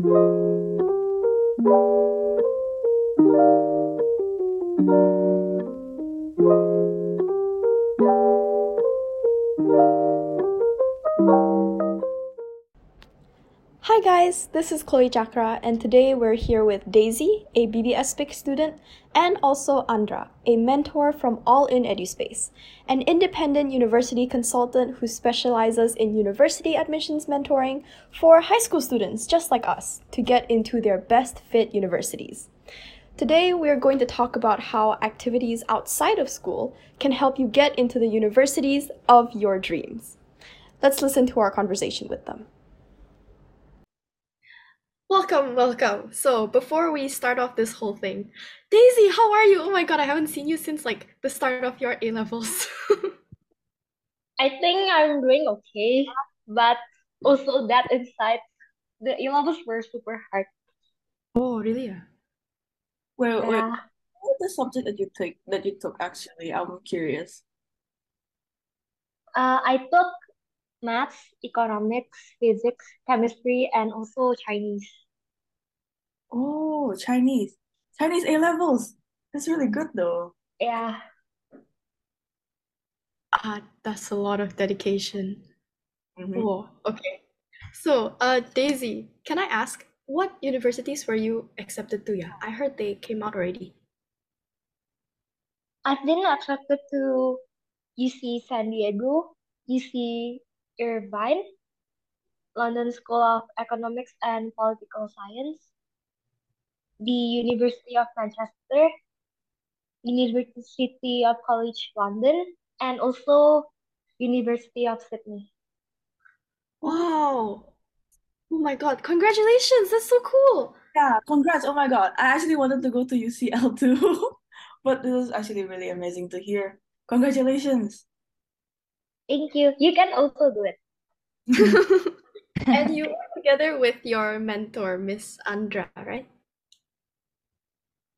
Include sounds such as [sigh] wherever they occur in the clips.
thank you. Hi guys, this is Chloe Chakra, and today we're here with Deasy, a BBS PIK student, and also Andra, a mentor from ALL-in Eduspace, an independent university consultant who specializes in university admissions mentoring for high school students just like us to get into their best fit universities. Today, we're going to talk about how activities outside of school can help you get into the universities of your dreams. Let's listen to our conversation with them. Welcome, welcome. So, before we start off this whole thing, Deasy, how are you? Oh my god, I haven't seen you since like the start of your A levels. [laughs] I think I'm doing okay, but also that inside the A levels were super hard. oh, really? Wait, wait. Yeah. What the subject that you took that you took actually? I'm curious. Uh, I took maths, economics, physics, chemistry, and also Chinese. Oh, Chinese. Chinese A levels. That's really good though. Yeah. Ah, that's a lot of dedication. Mhm. Oh, okay. So, uh, Deasy, can I ask what universities were you accepted to? Yeah, I heard they came out already. I've been accepted to UC San Diego, UC Irvine, London School of Economics and Political Science, the University of Manchester, University of College London, and also University of Sydney. Wow. Oh my God, congratulations! That's so cool. Yeah, congrats. Oh my God. I actually wanted to go to UCL too. [laughs] But this is actually really amazing to hear. Congratulations. Thank you. You can also do it. [laughs] And you were together with your mentor, Miss Andra, right?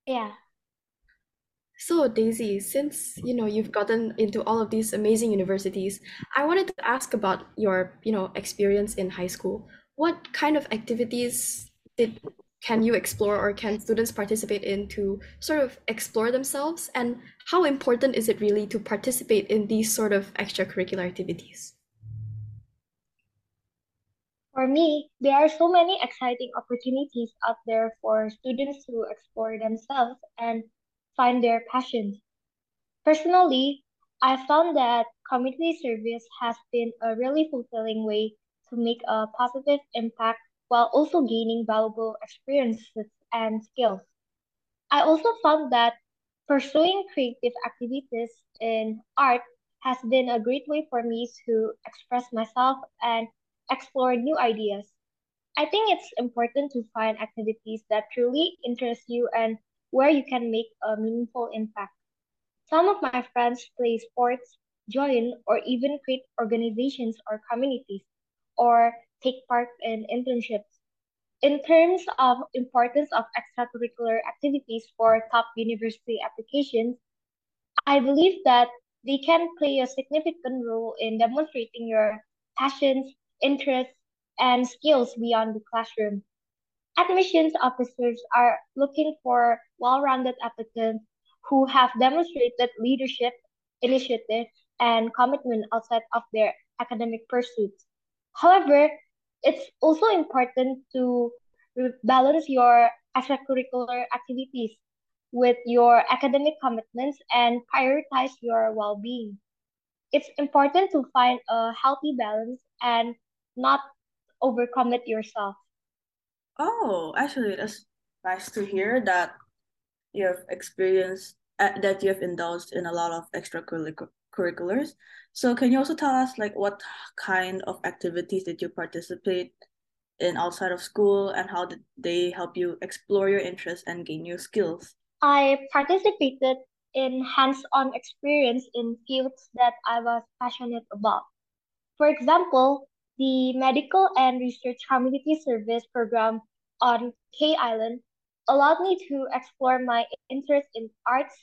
Yeah. So, Deasy, since you know you've gotten into all of these amazing universities, I wanted to ask about your, you know, experience in high school. What kind of activities did can you explore or can students participate in to sort of explore themselves? And how important is it really to participate in these sort of extracurricular activities? For me, there are so many exciting opportunities out there for students to explore themselves and find their passions. Personally, I found that community service has been a really fulfilling way to make a positive impact while also gaining valuable experiences and skills. I also found that pursuing creative activities in art has been a great way for me to express myself and explore new ideas. I think it's important to find activities that truly interest you and where you can make a meaningful impact. Some of my friends play sports, join, or even create organizations or communities, or take part in internships. In terms of importance of extracurricular activities for top university applications, I believe that they can play a significant role in demonstrating your passions, interests, and skills beyond the classroom. Admissions officers are looking for well-rounded applicants who have demonstrated leadership, initiative, and commitment outside of their academic pursuits. However, it's also important to balance your extracurricular activities with your academic commitments and prioritize your well-being. It's important to find a healthy balance and not overcommit yourself. Oh, actually, that's nice to hear that you have experienced uh, that you have indulged in a lot of extracurriculars. So can you also tell us like what kind of activities did you participate in outside of school and how did they help you explore your interests and gain new skills? I participated in hands-on experience in fields that I was passionate about. For example, the Medical and Research Community Service program on K Island allowed me to explore my interest in arts,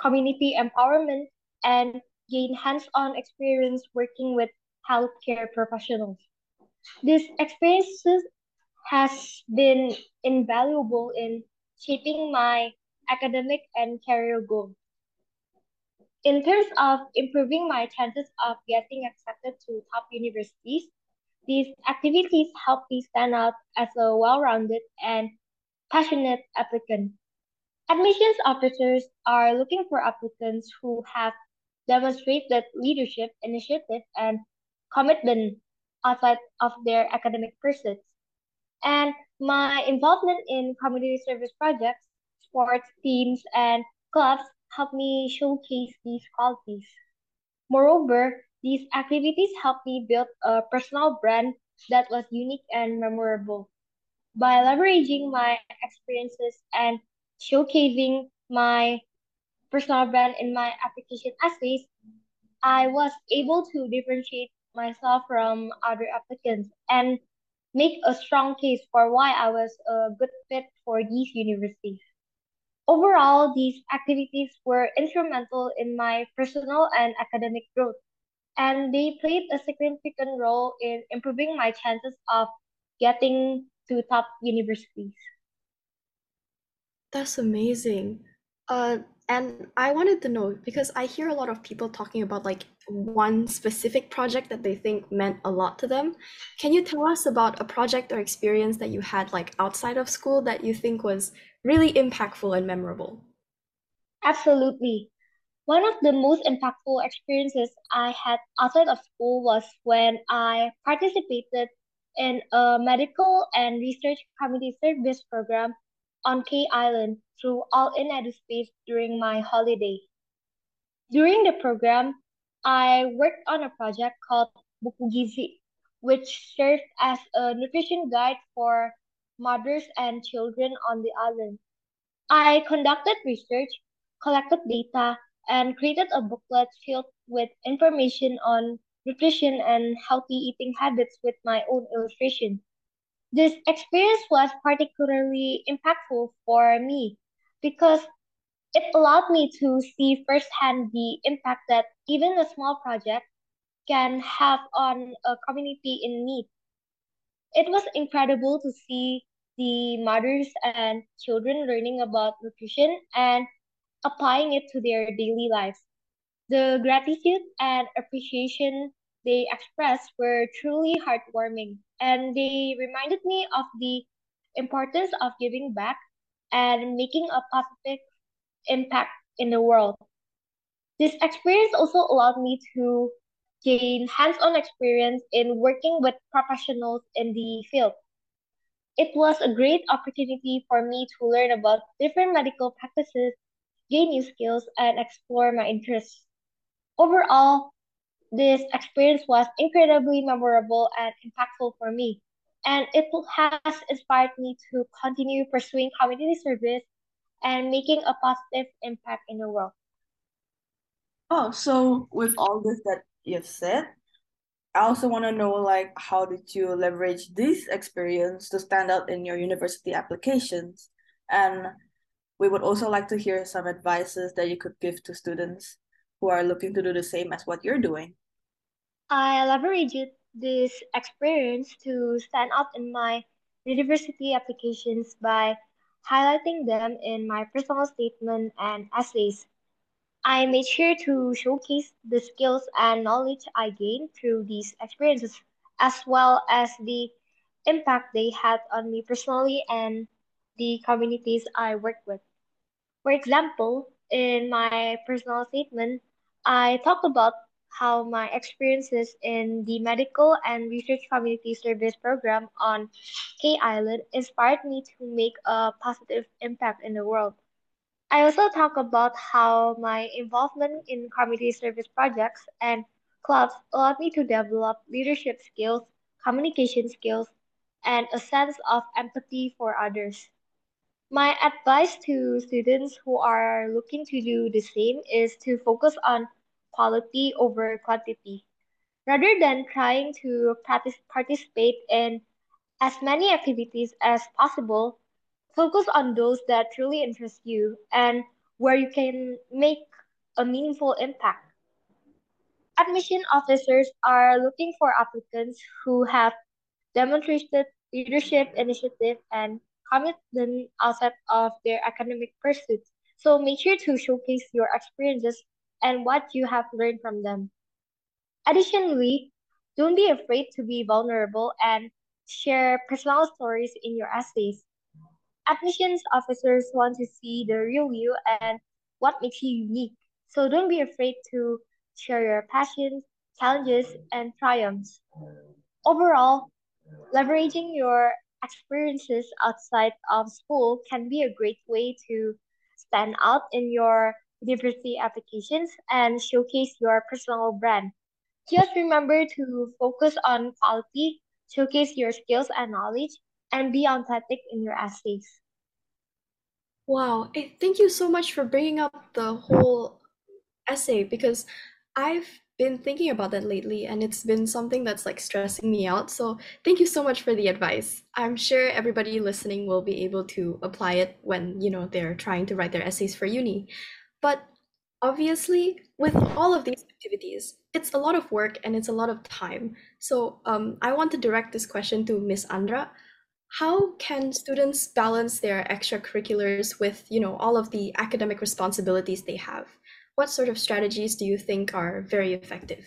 community empowerment, and gain hands-on experience working with healthcare professionals. These experiences has been invaluable in shaping my academic and career goals. In terms of improving my chances of getting accepted to top universities, these activities help me stand out as a well rounded and passionate applicant. Admissions officers are looking for applicants who have demonstrated leadership, initiative, and commitment outside of their academic pursuits. And my involvement in community service projects, sports teams, and clubs helped me showcase these qualities. Moreover, these activities helped me build a personal brand that was unique and memorable. By leveraging my experiences and showcasing my personal brand in my application essays, I was able to differentiate myself from other applicants and make a strong case for why I was a good fit for these universities. Overall, these activities were instrumental in my personal and academic growth, and they played a significant role in improving my chances of getting to top universities. That's amazing. Uh, and I wanted to know because I hear a lot of people talking about like one specific project that they think meant a lot to them. Can you tell us about a project or experience that you had like outside of school that you think was really impactful and memorable? Absolutely. One of the most impactful experiences I had outside of school was when I participated in a medical and research community service program on K Island through ALL-in Eduspace during my holiday. During the program, I worked on a project called Buku Gizi, which served as a nutrition guide for mothers and children on the island. I conducted research, collected data, and created a booklet filled with information on nutrition and healthy eating habits with my own illustration. This experience was particularly impactful for me because it allowed me to see firsthand the impact that even a small project can have on a community in need. It was incredible to see the mothers and children learning about nutrition and applying it to their daily lives. The gratitude and appreciation they expressed were truly heartwarming, and they reminded me of the importance of giving back and making a positive impact in the world. This experience also allowed me to gain hands on experience in working with professionals in the field. It was a great opportunity for me to learn about different medical practices, gain new skills, and explore my interests. Overall, this experience was incredibly memorable and impactful for me, and it has inspired me to continue pursuing community service and making a positive impact in the world. Oh, so with all this that you've said, I also want to know like how did you leverage this experience to stand out in your university applications? And we would also like to hear some advices that you could give to students who are looking to do the same as what you're doing. I leveraged this experience to stand out in my university applications by highlighting them in my personal statement and essays. I made sure to showcase the skills and knowledge I gained through these experiences, as well as the impact they had on me personally and the communities I work with. For example, in my personal statement, I talked about how my experiences in the medical and research community service program on K Island inspired me to make a positive impact in the world. I also talk about how my involvement in community service projects and clubs allowed me to develop leadership skills, communication skills, and a sense of empathy for others. My advice to students who are looking to do the same is to focus on quality over quantity. Rather than trying to participate in as many activities as possible, focus on those that truly interest you and where you can make a meaningful impact. Admission officers are looking for applicants who have demonstrated leadership, initiative, and commitment outside of their academic pursuits. So make sure to showcase your experiences and what you have learned from them. Additionally, don't be afraid to be vulnerable and share personal stories in your essays. Admissions officers want to see the real you and what makes you unique. So don't be afraid to share your passions, challenges, and triumphs. Overall, leveraging your experiences outside of school can be a great way to stand out in your university applications and showcase your personal brand. Just remember to focus on quality, showcase your skills and knowledge, and be authentic in your essays. Wow, eh, thank you so much for bringing up the whole essay because I've been thinking about that lately and it's been something that's like stressing me out. So, thank you so much for the advice. I'm sure everybody listening will be able to apply it when, you know, they're trying to write their essays for uni. But obviously, with all of these activities, it's a lot of work and it's a lot of time. So, um, I want to direct this question to Miss Andra. How can students balance their extracurriculars with, you know, all of the academic responsibilities they have? What sort of strategies do you think are very effective?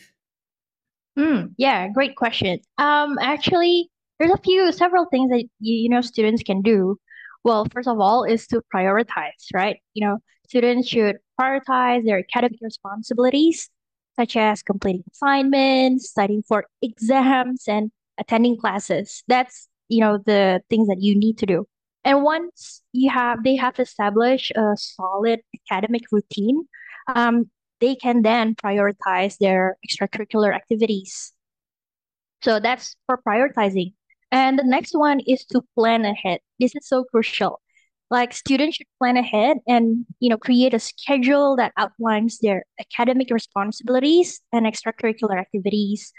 Mm, yeah, great question. Um, actually, there's a few several things that you, you know students can do. Well, first of all, is to prioritize, right? You know, students should prioritize their academic responsibilities, such as completing assignments, studying for exams, and attending classes. That's you know the things that you need to do. And once you have they have established a solid academic routine um, they can then prioritize their extracurricular activities. So that's for prioritizing. And the next one is to plan ahead. This is so crucial like students should plan ahead and you know create a schedule that outlines their academic responsibilities and extracurricular activities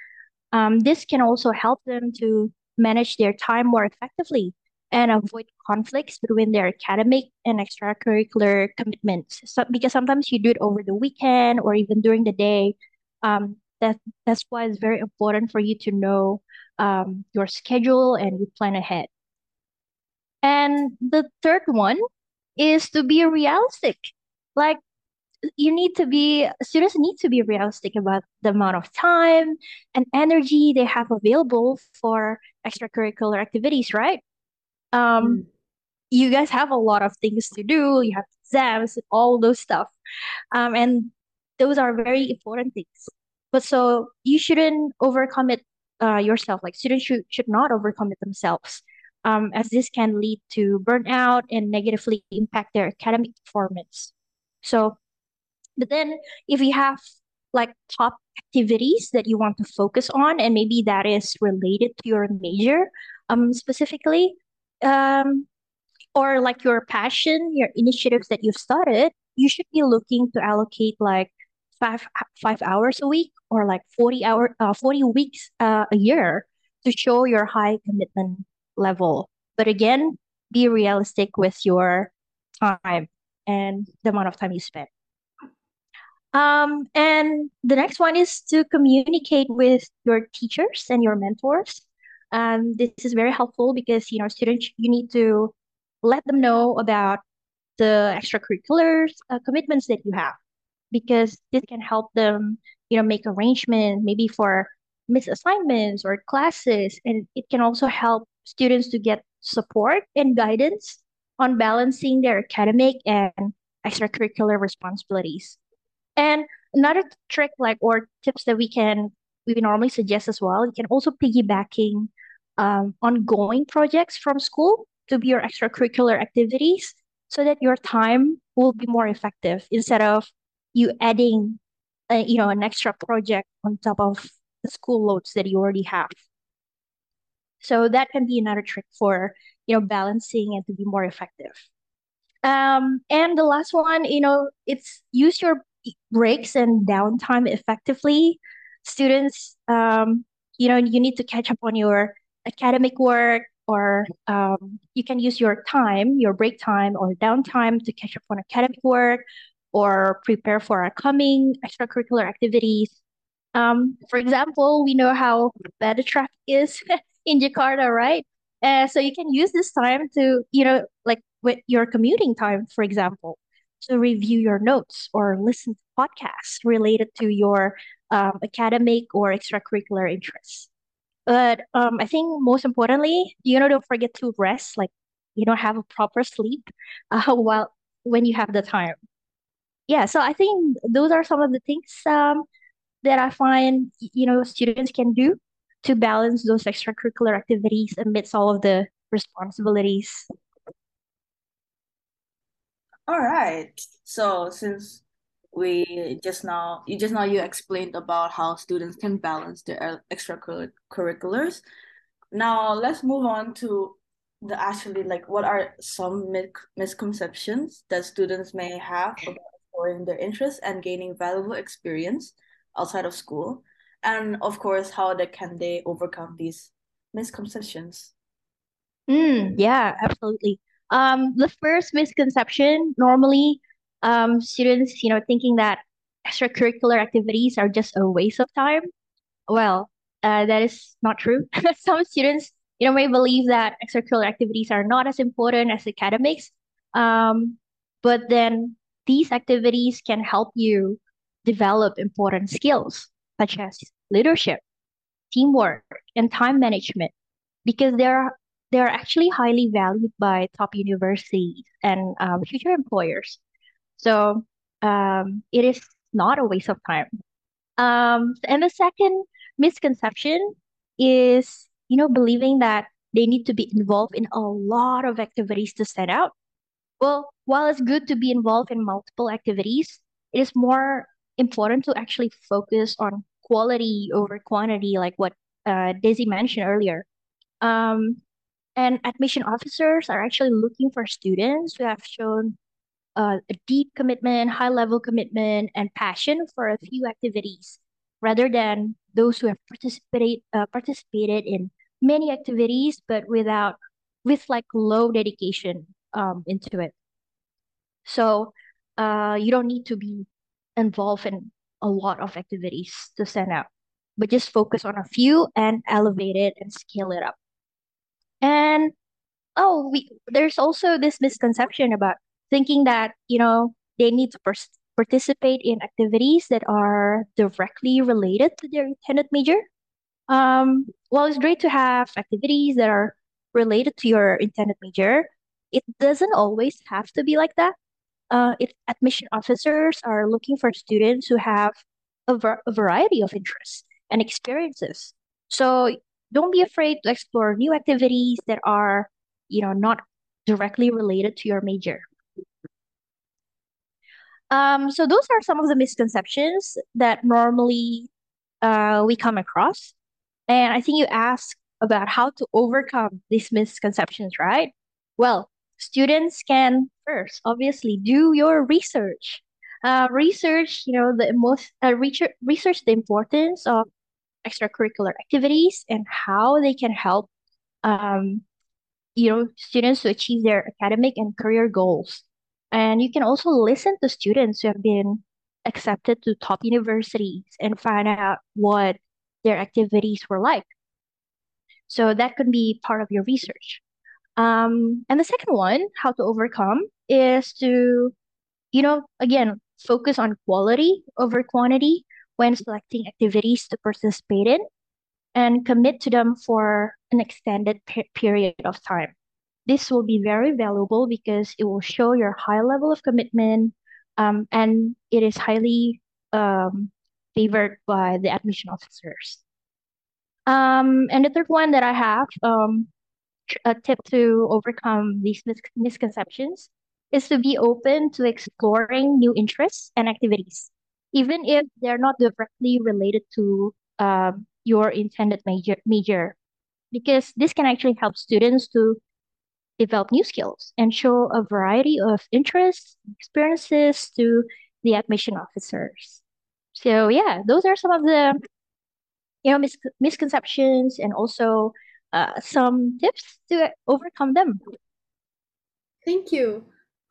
um, this can also help them to manage their time more effectively and avoid conflicts between their academic and extracurricular commitments. So, because sometimes you do it over the weekend or even during the day. Um, that that's why it's very important for you to know um, your schedule and you plan ahead. And the third one is to be realistic. Like you need to be students need to be realistic about the amount of time and energy they have available for extracurricular activities right? Um mm. you guys have a lot of things to do. You have exams all those stuff. Um and those are very important things. But so you shouldn't overcommit uh, yourself. Like students should, should not overcommit themselves um, as this can lead to burnout and negatively impact their academic performance. So but then if you have like top activities that you want to focus on, and maybe that is related to your major um specifically, um, or like your passion, your initiatives that you've started, you should be looking to allocate like five five hours a week or like 40 hour uh, 40 weeks uh, a year to show your high commitment level. But again be realistic with your time and the amount of time you spend. Um, and the next one is to communicate with your teachers and your mentors. Um, this is very helpful because you know students you need to let them know about the extracurriculars uh, commitments that you have because this can help them you know make arrangements maybe for missed assignments or classes. And it can also help students to get support and guidance on balancing their academic and extracurricular responsibilities. And another trick like or tips that we can we normally suggest as well, you can also piggybacking um, ongoing projects from school to be your extracurricular activities so that your time will be more effective instead of you adding a, you know an extra project on top of the school loads that you already have so that can be another trick for you know balancing and to be more effective um and the last one you know it's use your breaks and downtime effectively. Students, um, you know, you need to catch up on your academic work, or um, you can use your time, your break time or downtime to catch up on academic work or prepare for upcoming extracurricular activities. Um, for example, we know how bad the traffic is [laughs] in Jakarta, right? Uh, so you can use this time to, you know, like with your commuting time, for example, to review your notes or listen to podcasts related to your um, academic or extracurricular interests. But um, I think most importantly, you know, don't forget to rest. Like you don't have a proper sleep [laughs] uh, while when you have the time. Yeah, so I think those are some of the things um, that I find you know students can do to balance those extracurricular activities amidst all of the responsibilities. All right. So since we just now you just now you explained about how students can balance their extracurriculars. Now let's move on to the actually like what are some misconceptions that students may have about exploring their interests and gaining valuable experience outside of school and of course how they can they overcome these misconceptions? Mm, yeah absolutely. Um the first misconception normally um students you know thinking that extracurricular activities are just a waste of time. Well uh, that is not true. [laughs] Some students you know may believe that extracurricular activities are not as important as academics. Um but then these activities can help you develop important skills such as leadership, teamwork, and time management because they're they're actually highly valued by top universities and um, future employers. So um, it is not a waste of time. Um, and the second misconception is, you know, believing that they need to be involved in a lot of activities to stand out. Well, while it's good to be involved in multiple activities, it is more important to actually focus on quality over quantity, like what uh, Deasy mentioned earlier. Um, and admission officers are actually looking for students who have shown uh, a deep commitment, high level commitment, and passion for a few activities, rather than those who have participated uh, participated in many activities but without with like low dedication um, into it. So uh, you don't need to be involved in a lot of activities to stand out, but just focus on a few and elevate it and scale it up. And oh, we there's also this misconception about thinking that you know they need to pers- participate in activities that are directly related to their intended major. Um, while it's great to have activities that are related to your intended major, it doesn't always have to be like that uh, it, admission officers are looking for students who have a, ver- a variety of interests and experiences. So don't be afraid to explore new activities that are, you know, not directly related to your major. Um, so those are some of the misconceptions that normally uh, we come across. And I think you asked about how to overcome these misconceptions, right? Well, students can first. obviously do your research. Uh, research you know the most uh, research, research the importance of extracurricular activities and how they can help um, you know students to achieve their academic and career goals. And you can also listen to students who have been accepted to top universities and find out what their activities were like. So that could be part of your research um, and the second one, how to overcome, is to, you know, again, focus on quality over quantity when selecting activities to participate in and commit to them for an extended pe- period of time. This will be very valuable because it will show your high level of commitment um, and it is highly um, favored by the admission officers. Um, and the third one that I have um, a tip to overcome these mis- misconceptions is to be open to exploring new interests and activities, even if they're not directly related to um, your intended major, major, because this can actually help students to develop new skills and show a variety of interests, experiences to the admission officers. So yeah, those are some of the you know mis- misconceptions and also uh, some tips to overcome them. Thank you.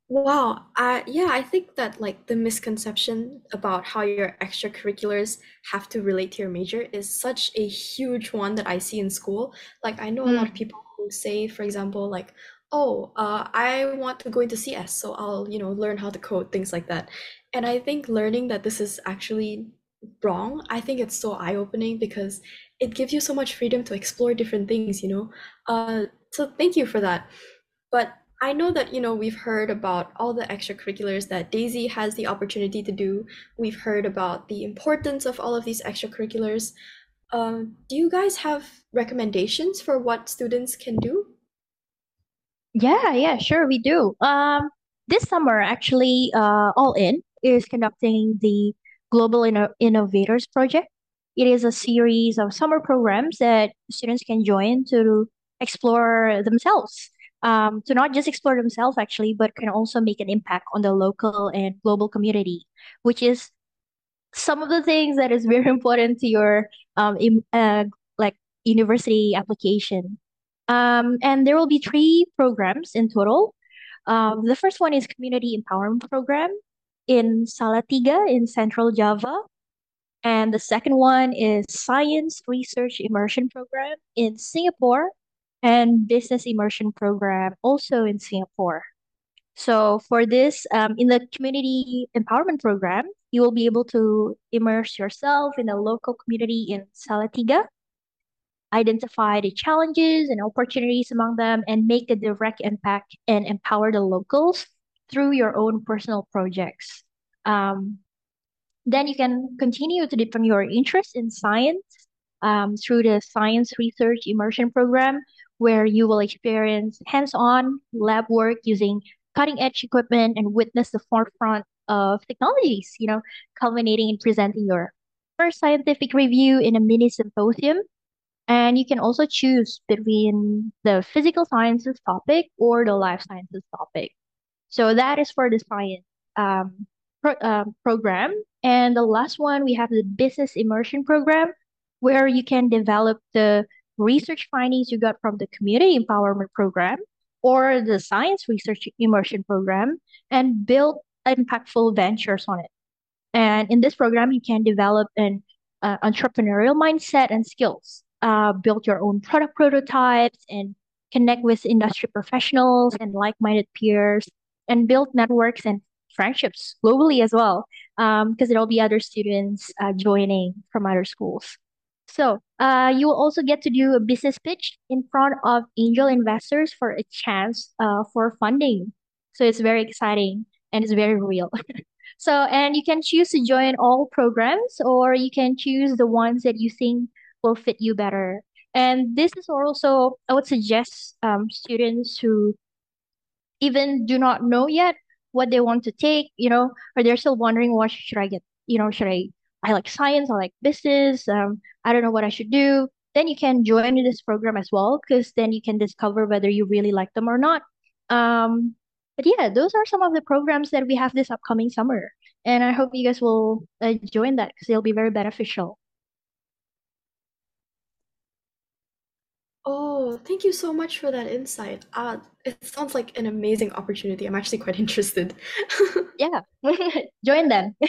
Wow. Uh, yeah, I think that like the misconception about how your extracurriculars have to relate to your major is such a huge one that I see in school. Like I know a lot of Mm, people who say, for example, like, oh, uh, I want to go into CS, so I'll, you know, learn how to code, things like that. And I think learning that this is actually wrong, I think it's so eye-opening because it gives you so much freedom to explore different things, you know? Uh, so thank you for that. But I know that, you know, we've heard about all the extracurriculars that Deasy has the opportunity to do. We've heard about the importance of all of these extracurriculars. Um, do you guys have recommendations for what students can do? Yeah, yeah, sure, we do. Um, this summer, actually, uh, All In is conducting the Global Inno Innovators Project. It is a series of summer programs that students can join to explore themselves. Um, to not just explore themselves, actually, but can also make an impact on the local and global community, which is some of the things that is very [laughs] important to your um, im uh, like university application. Um, and there will be three programs in total. Um, the first one is Community Empowerment Program in Salatiga in Central Java. And the second one is Science Research Immersion Program in Singapore and Business Immersion Program also in Singapore. So for this, um, in the community empowerment program, you will be able to immerse yourself in the local community in Salatiga, identify the challenges and opportunities among them, and make a direct impact and empower the locals through your own personal projects. Um, then you can continue to deepen your interest in science um, through the Science Research Immersion Program, where you will experience hands-on lab work using cutting-edge equipment and witness the forefront of technologies, you know, culminating in presenting your first scientific review in a mini symposium. And you can also choose between the physical sciences topic or the life sciences topic. So that is for the science um, pro um, program. And the last one, we have the business immersion program, where you can develop the research findings you got from the community empowerment program or the science research immersion program and build impactful ventures on it. And in this program, you can develop an uh, entrepreneurial mindset and skills, uh, build your own product prototypes, and connect with industry professionals and like-minded peers, and build networks and friendships globally as well, um, because there'll be other students uh, joining from other schools. So, uh, you will also get to do a business pitch in front of angel investors for a chance uh, for funding. So it's very exciting and it's very real. [laughs] So, and you can choose to join all programs or you can choose the ones that you think will fit you better. And this is also, I would suggest um, students who even do not know yet what they want to take, you know, or they're still wondering what should I get, you know, should I, I like science, I like business, um, I don't know what I should do. Then you can join this program as well, because then you can discover whether you really like them or not. Um, but yeah, those are some of the programs that we have this upcoming summer. And I hope you guys will uh, join that because it'll be very beneficial. Oh, thank you so much for that insight. Uh, it sounds like an amazing opportunity. I'm actually quite [laughs] interested. Yeah, [laughs] join them. [laughs]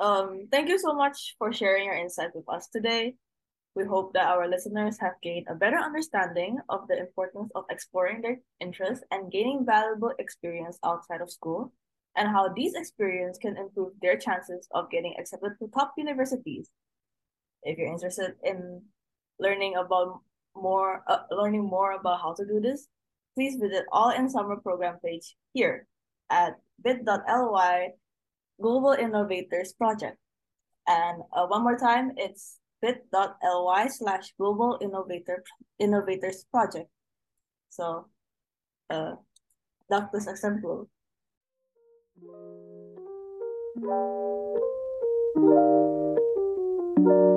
Um, thank you so much for sharing your insight with us today. We hope that our listeners have gained a better understanding of the importance of exploring their interests and gaining valuable experience outside of school, and how these experiences can improve their chances of getting accepted to top universities. If you're interested in learning about more, uh, learning more about how to do this, please visit All in Summer program page here at bit.ly Global Innovators Project. And uh, one more time, it's bit.ly slash global innovator innovators project. So uh Dr. example. Thank.